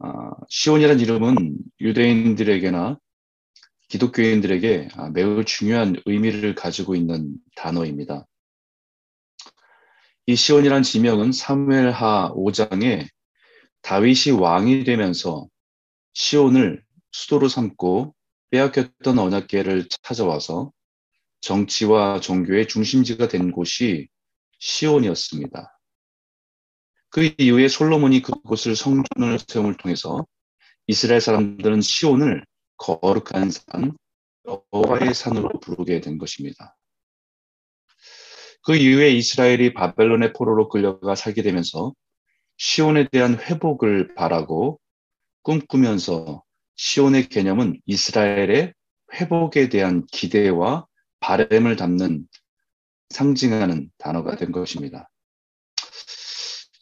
아, 시온이라는 이름은 유대인들에게나 기독교인들에게 아, 매우 중요한 의미를 가지고 있는 단어입니다. 이 시온이란 지명은 사무엘하 5장에 다윗이 왕이 되면서 시온을 수도로 삼고 빼앗겼던 언약계를 찾아와서 정치와 종교의 중심지가 된 곳이 시온이었습니다. 그 이후에 솔로몬이 그곳을 성전을 세움을 통해서 이스라엘 사람들은 시온을 거룩한 산, 여호와의 산으로 부르게 된 것입니다. 그 이후에 이스라엘이 바벨론의 포로로 끌려가 살게 되면서 시온에 대한 회복을 바라고 꿈꾸면서 시온의 개념은 이스라엘의 회복에 대한 기대와 바램을 담는 상징하는 단어가 된 것입니다.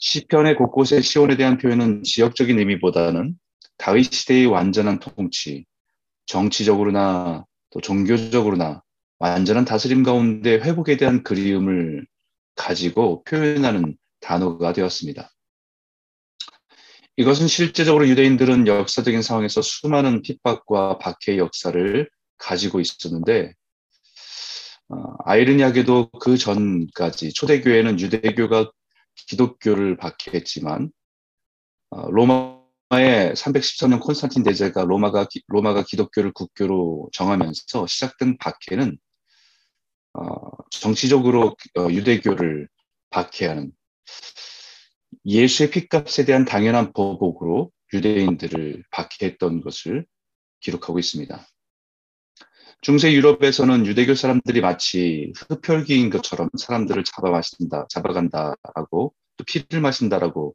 시편의 곳곳에 시온에 대한 표현은 지역적인 의미보다는 다윗 시대의 완전한 통치, 정치적으로나 또 종교적으로나 완전한 다스림 가운데 회복에 대한 그리움을 가지고 표현하는 단어가 되었습니다. 이것은 실제적으로 유대인들은 역사적인 상황에서 수많은 핍박과 박해의 역사를 가지고 있었는데 어, 아이러니하게도 그 전까지 초대교회는 유대교가 기독교를 박해했지만 어, 로마의 314년 콘스탄틴 대제가 로마가 로마가 기독교를 국교로 정하면서 시작된 박해는 어, 정치적으로 어, 유대교를 박해하는 예수의 피값에 대한 당연한 보복으로 유대인들을 박해했던 것을 기록하고 있습니다. 중세 유럽에서는 유대교 사람들이 마치 흡혈귀인 것처럼 사람들을 잡아 마신다, 잡아간다라고 또 피를 마신다라고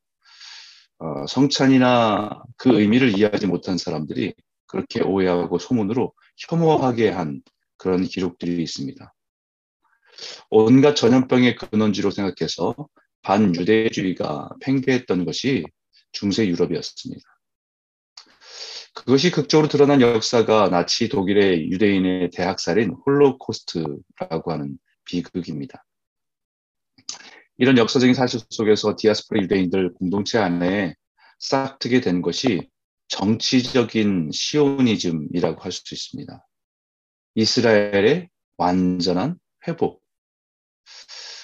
어, 성찬이나 그 의미를 이해하지 못한 사람들이 그렇게 오해하고 소문으로 혐오하게 한 그런 기록들이 있습니다. 온갖 전염병의 근원지로 생각해서 반유대주의가 팽배했던 것이 중세 유럽이었습니다. 그것이 극적으로 드러난 역사가 나치 독일의 유대인의 대학살인 홀로코스트라고 하는 비극입니다. 이런 역사적인 사실 속에서 디아스포라 유대인들 공동체 안에 싹트게 된 것이 정치적인 시오니즘이라고 할 수 있습니다. 이스라엘의 완전한 회복.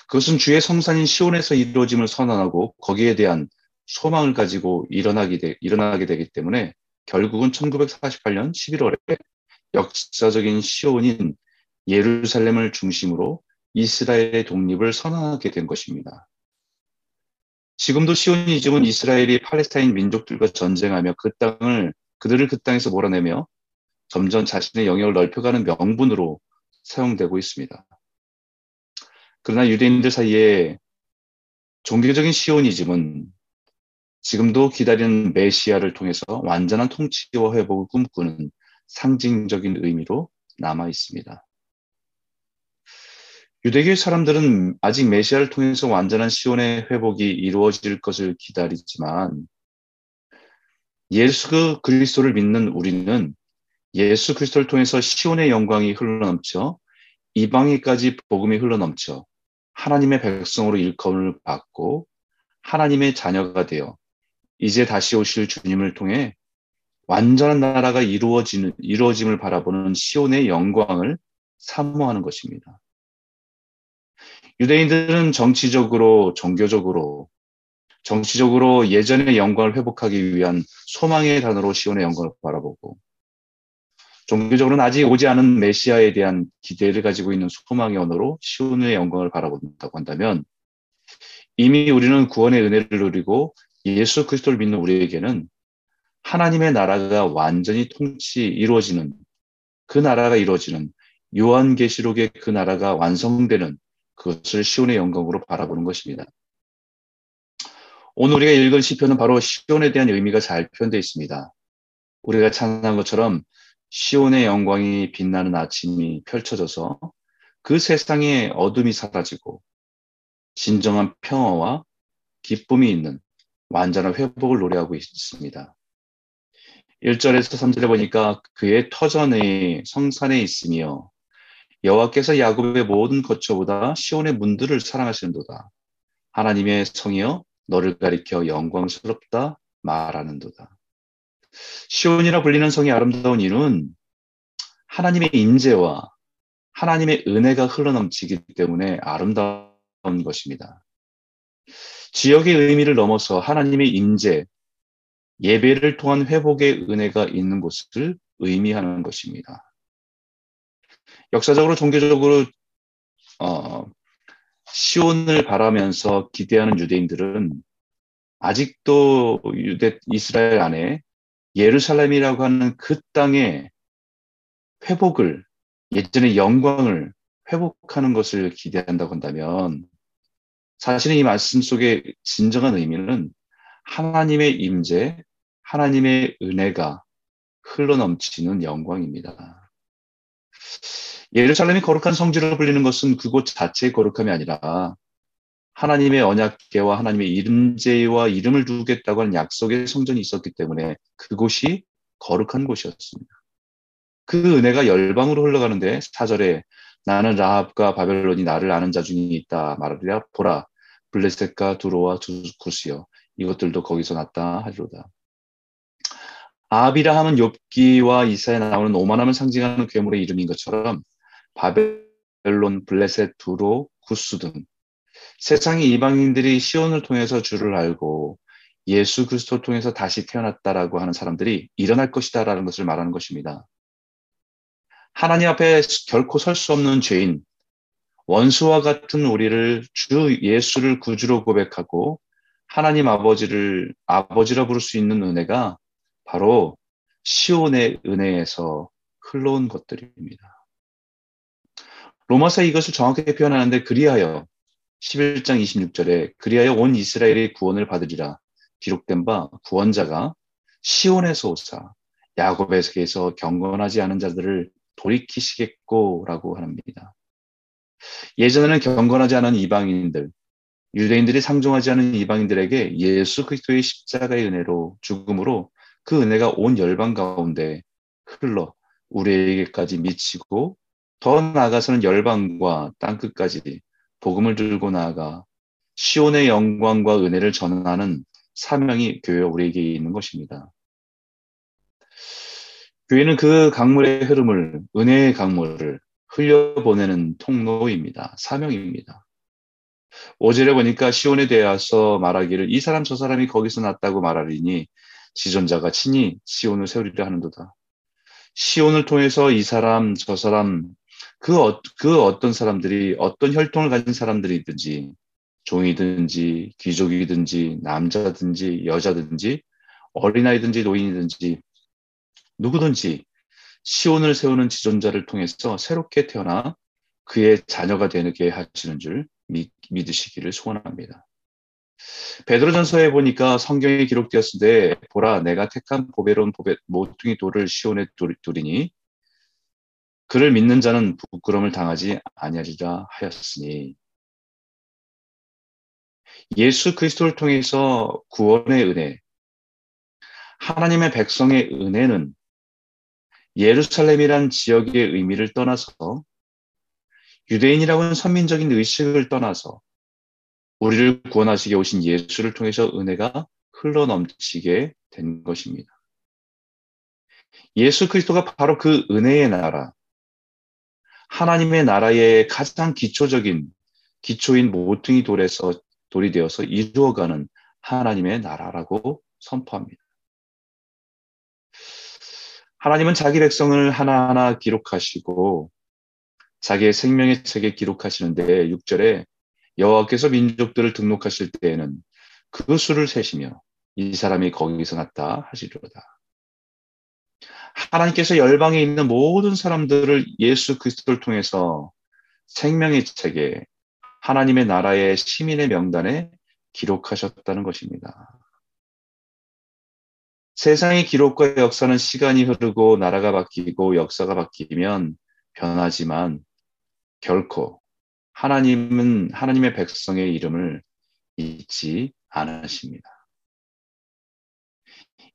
그것은 주의 성산인 시온에서 이루어짐을 선언하고 거기에 대한 소망을 가지고 일어나게, 되, 일어나게 되기 때문에 결국은 1948년 11월에 역사적인 시온인 예루살렘을 중심으로 이스라엘의 독립을 선언하게 된 것입니다. 지금도 시오니즘은 이스라엘이 팔레스타인 민족들과 전쟁하며 그 땅을 그들을 그 땅에서 몰아내며 점점 자신의 영역을 넓혀가는 명분으로 사용되고 있습니다. 그러나 유대인들 사이에 종교적인 시오니즘은 지금도 기다리는 메시아를 통해서 완전한 통치와 회복을 꿈꾸는 상징적인 의미로 남아 있습니다. 유대교 사람들은 아직 메시아를 통해서 완전한 시온의 회복이 이루어질 것을 기다리지만 예수 그리스도를 믿는 우리는 예수 그리스도를 통해서 시온의 영광이 흘러넘쳐 이방에까지 복음이 흘러넘쳐 하나님의 백성으로 일컬음을 받고 하나님의 자녀가 되어 이제 다시 오실 주님을 통해 완전한 나라가 이루어지는, 이루어짐을 바라보는 시온의 영광을 사모하는 것입니다. 유대인들은 정치적으로, 종교적으로, 정치적으로 예전의 영광을 회복하기 위한 소망의 단어로 시온의 영광을 바라보고, 종교적으로는 아직 오지 않은 메시아에 대한 기대를 가지고 있는 소망의 언어로 시온의 영광을 바라본다고 한다면, 이미 우리는 구원의 은혜를 누리고 예수 그리스도를 믿는 우리에게는 하나님의 나라가 완전히 통치 이루어지는 그 나라가 이루어지는 요한계시록의 그 나라가 완성되는 그것을 시온의 영광으로 바라보는 것입니다. 오늘 우리가 읽은 시편은 바로 시온에 대한 의미가 잘 표현되어 있습니다. 우리가 찬양한 것처럼 시온의 영광이 빛나는 아침이 펼쳐져서 그 세상에 어둠이 사라지고 진정한 평화와 기쁨이 있는 완전한 회복을 노래하고 있습니다. 1절에서 3절에 보니까 그의 터전의 성산에 있으며 여호와께서 야곱의 모든 거처보다 시온의 문들을 사랑하시는도다. 하나님의 성이여 너를 가리켜 영광스럽다 말하는도다. 시온이라 불리는 성이 아름다운 이유는 하나님의 임재와 하나님의 은혜가 흘러넘치기 때문에 아름다운 것입니다. 지역의 의미를 넘어서 하나님의 임재, 예배를 통한 회복의 은혜가 있는 곳을 의미하는 것입니다. 역사적으로 종교적으로 어, 시온을 바라면서 기대하는 유대인들은 아직도 유대 이스라엘 안에 예루살렘이라고 하는 그 땅의 회복을 예전의 영광을 회복하는 것을 기대한다고 한다면 사실은 이 말씀 속에 진정한 의미는 하나님의 임재, 하나님의 은혜가 흘러넘치는 영광입니다. 예루살렘이 거룩한 성지로 불리는 것은 그곳 자체의 거룩함이 아니라 하나님의 언약계와 하나님의 임재와 이름을 두겠다고 하는 약속의 성전이 있었기 때문에 그곳이 거룩한 곳이었습니다. 그 은혜가 열방으로 흘러가는데 사절에 나는 라합과 바벨론이 나를 아는 자 중에 있다 말하리라 보라 블레셋과 두로와 두쿠스여 이것들도 거기서 났다 하리로다. 아비라 하면 욥기와 이사에 나오는 오만함을 상징하는 괴물의 이름인 것처럼 바벨론, 블레셋, 두로, 구스 등 세상의 이방인들이 시온을 통해서 주를 알고 예수 그리스도를 통해서 다시 태어났다라고 하는 사람들이 일어날 것이다라는 것을 말하는 것입니다. 하나님 앞에 결코 설 수 없는 죄인, 원수와 같은 우리를 주 예수를 구주로 고백하고 하나님 아버지를 아버지라 부를 수 있는 은혜가 바로 시온의 은혜에서 흘러온 것들입니다. 로마서 이것을 정확하게 표현하는데 그리하여 11장 26절에 그리하여 온 이스라엘이 구원을 받으리라 기록된 바 구원자가 시온에서 오사 야곱에게서 경건하지 않은 자들을 돌이키시겠고라고 합니다. 예전에는 경건하지 않은 이방인들, 유대인들이 상종하지 않은 이방인들에게 예수 그리스도의 십자가의 은혜로 죽음으로 그 은혜가 온 열방 가운데 흘러 우리에게까지 미치고 더 나아가서는 열방과 땅 끝까지 복음을 들고 나아가 시온의 영광과 은혜를 전하는 사명이 교회 우리에게 있는 것입니다. 교회는 그 강물의 흐름을, 은혜의 강물을 흘려보내는 통로입니다. 사명입니다. 오절에 보니까 시온에 대해서 말하기를 이 사람 저 사람이 거기서 났다고 말하리니 지존자가 친히 시온을 세우리라 하는도다. 시온을 통해서 이 사람 저 사람 그, 어, 그 어떤 사람들이 어떤 혈통을 가진 사람들이든지 종이든지 귀족이든지 남자든지 여자든지 어린아이든지 노인이든지 누구든지 시온을 세우는 지존자를 통해서 새롭게 태어나 그의 자녀가 되게 하시는 줄 믿, 믿으시기를 소원합니다. 베드로전서에 보니까 성경에 기록되었을 때 보라 내가 택한 보배로운 보배, 모퉁이 돌을 시온에 두리니 그를 믿는 자는 부끄럼을 당하지 아니하리라 하였으니 예수 그리스도를 통해서 구원의 은혜 하나님의 백성의 은혜는 예루살렘이란 지역의 의미를 떠나서 유대인이라고 하는 선민적인 의식을 떠나서 우리를 구원하시게 오신 예수를 통해서 은혜가 흘러 넘치게 된 것입니다. 예수 그리스도가 바로 그 은혜의 나라, 하나님의 나라의 가장 기초적인 기초인 모퉁이 돌에서 돌이 되어서 이루어가는 하나님의 나라라고 선포합니다. 하나님은 자기 백성을 하나하나 기록하시고 자기의 생명의 책에 기록하시는데 6절에 여호와께서 민족들을 등록하실 때에는 그 수를 세시며 이 사람이 거기서 났다 하시리로다. 하나님께서 열방에 있는 모든 사람들을 예수 그리스도를 통해서 생명의 책에 하나님의 나라의 시민의 명단에 기록하셨다는 것입니다. 세상의 기록과 역사는 시간이 흐르고 나라가 바뀌고 역사가 바뀌면 변하지만 결코 하나님은 하나님의 백성의 이름을 잊지 않으십니다.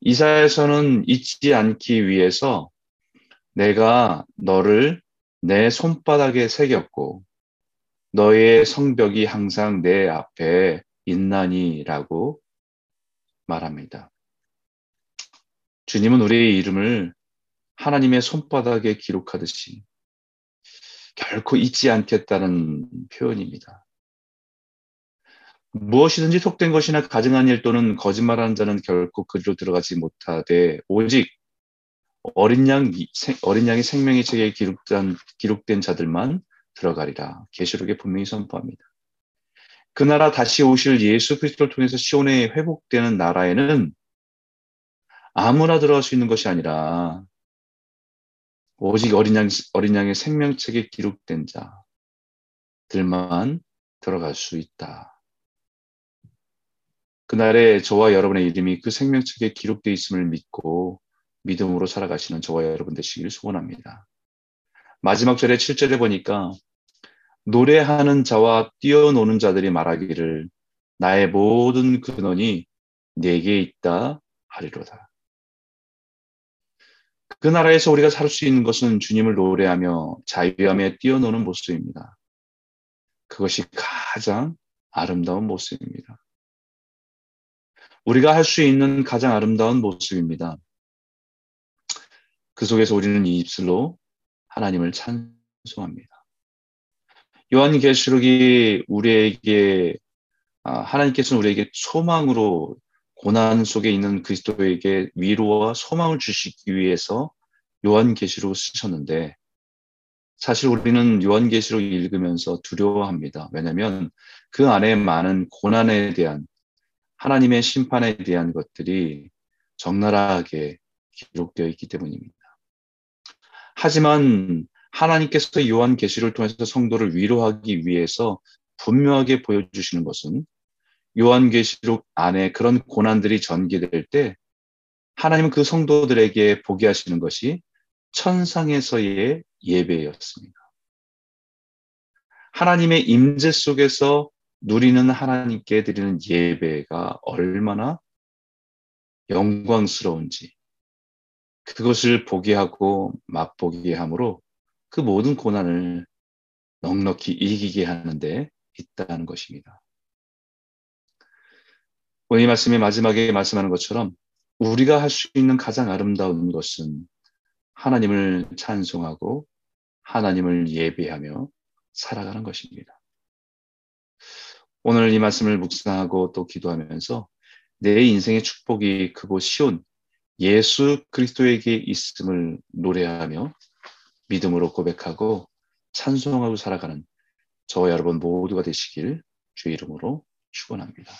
이사에서는 잊지 않기 위해서 내가 너를 내 손바닥에 새겼고 너의 성벽이 항상 내 앞에 있나니라고 말합니다. 주님은 우리의 이름을 하나님의 손바닥에 기록하듯이 결코 잊지 않겠다는 표현입니다. 무엇이든지 속된 것이나 가증한 일 또는 거짓말하는 자는 결코 그리로 들어가지 못하되 오직 어린 양 어린 양의 생명의 책에 기록된 기록된 자들만 들어가리라. 계시록에 분명히 선포합니다. 그 나라 다시 오실 예수 그리스도를 통해서 시온에 회복되는 나라에는 아무나 들어갈 수 있는 것이 아니라 오직 어린 양 어린 양의 생명책에 기록된 자들만 들어갈 수 있다. 그날에 저와 여러분의 이름이 그 생명책에 기록되어 있음을 믿고 믿음으로 살아가시는 저와 여러분 되시기를 소원합니다. 마지막 절에 7절에 보니까 노래하는 자와 뛰어노는 자들이 말하기를 나의 모든 근원이 내게 있다 하리로다. 그 나라에서 우리가 살 수 있는 것은 주님을 노래하며 자유함에 뛰어노는 모습입니다. 그것이 가장 아름다운 모습입니다. 우리가 할 수 있는 가장 아름다운 모습입니다. 그 속에서 우리는 이 입술로 하나님을 찬송합니다. 요한계시록이 우리에게 아, 하나님께서는 우리에게 소망으로 고난 속에 있는 그리스도에게 위로와 소망을 주시기 위해서 요한계시록을 쓰셨는데 사실 우리는 요한계시록 읽으면서 두려워합니다. 왜냐하면 그 안에 많은 고난에 대한 하나님의 심판에 대한 것들이 적나라하게 기록되어 있기 때문입니다. 하지만 하나님께서 요한 계시를 통해서 성도를 위로하기 위해서 분명하게 보여주시는 것은 요한 계시록 안에 그런 고난들이 전개될 때 하나님은 그 성도들에게 보게 하시는 것이 천상에서의 예배였습니다. 하나님의 임재 속에서 누리는 하나님께 드리는 예배가 얼마나 영광스러운지 그것을 보게 하고 맛보게 함으로 그 모든 고난을 넉넉히 이기게 하는데 있다는 것입니다. 오늘 이 말씀의 마지막에 말씀하는 것처럼 우리가 할 수 있는 가장 아름다운 것은 하나님을 찬송하고 하나님을 예배하며 살아가는 것입니다. 오늘 이 말씀을 묵상하고 또 기도하면서 내 인생의 축복이 그곳 시온 예수 그리스도에게 있음을 노래하며 믿음으로 고백하고 찬송하고 살아가는 저와 여러분 모두가 되시길 주 이름으로 축원합니다.